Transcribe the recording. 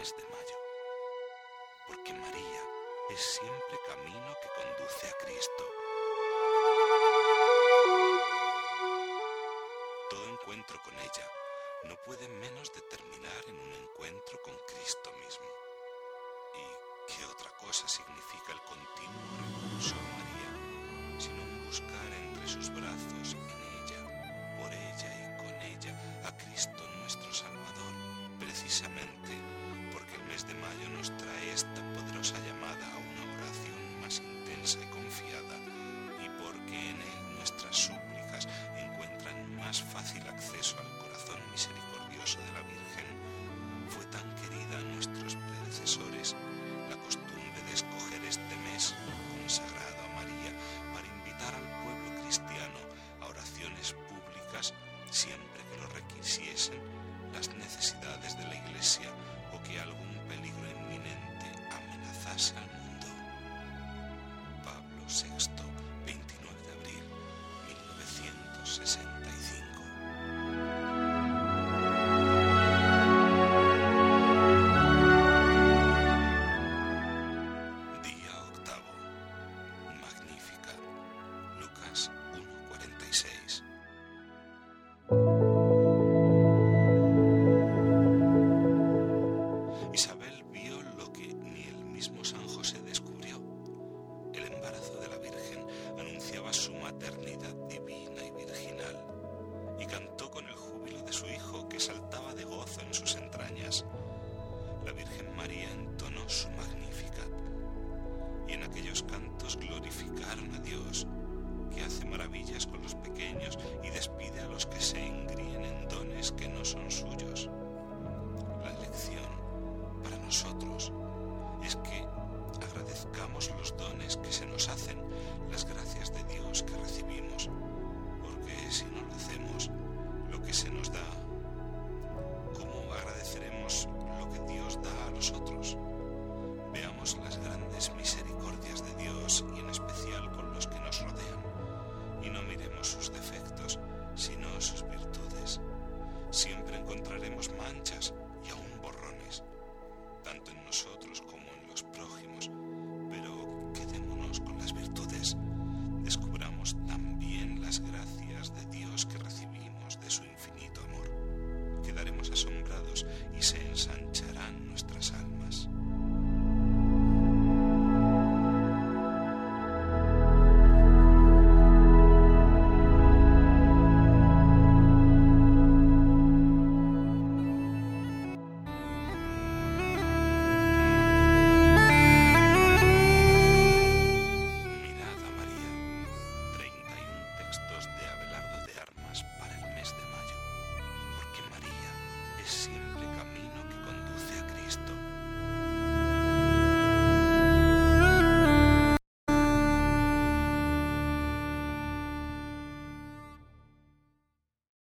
mes de mayo, porque María es siempre camino que conduce a Cristo. Todo encuentro con ella no puede menos de terminar en un encuentro con Cristo mismo. ¿Y qué otra cosa significa el continuo recurso a María, sino buscar entre sus brazos, en ella, por ella y con ella, a Cristo nuestro Salvador, precisamente de mayo nos trae esta poderosa llamada a una oración más intensa y confiada, y porque en él nuestras súplicas encuentran más fácil acceso al corazón misericordioso de la Virgen, fue tan querida a nuestros predecesores la costumbre de escoger este mes consagrado a María para invitar al pueblo cristiano a oraciones públicas siempre que lo requisiesen las necesidades de la Iglesia que algún peligro inminente amenazase Isabel vio lo que ni el mismo San José descubrió. El embarazo de la Virgen anunciaba su maternidad divina nos da, ¿cómo agradeceremos lo que Dios da a nosotros? see.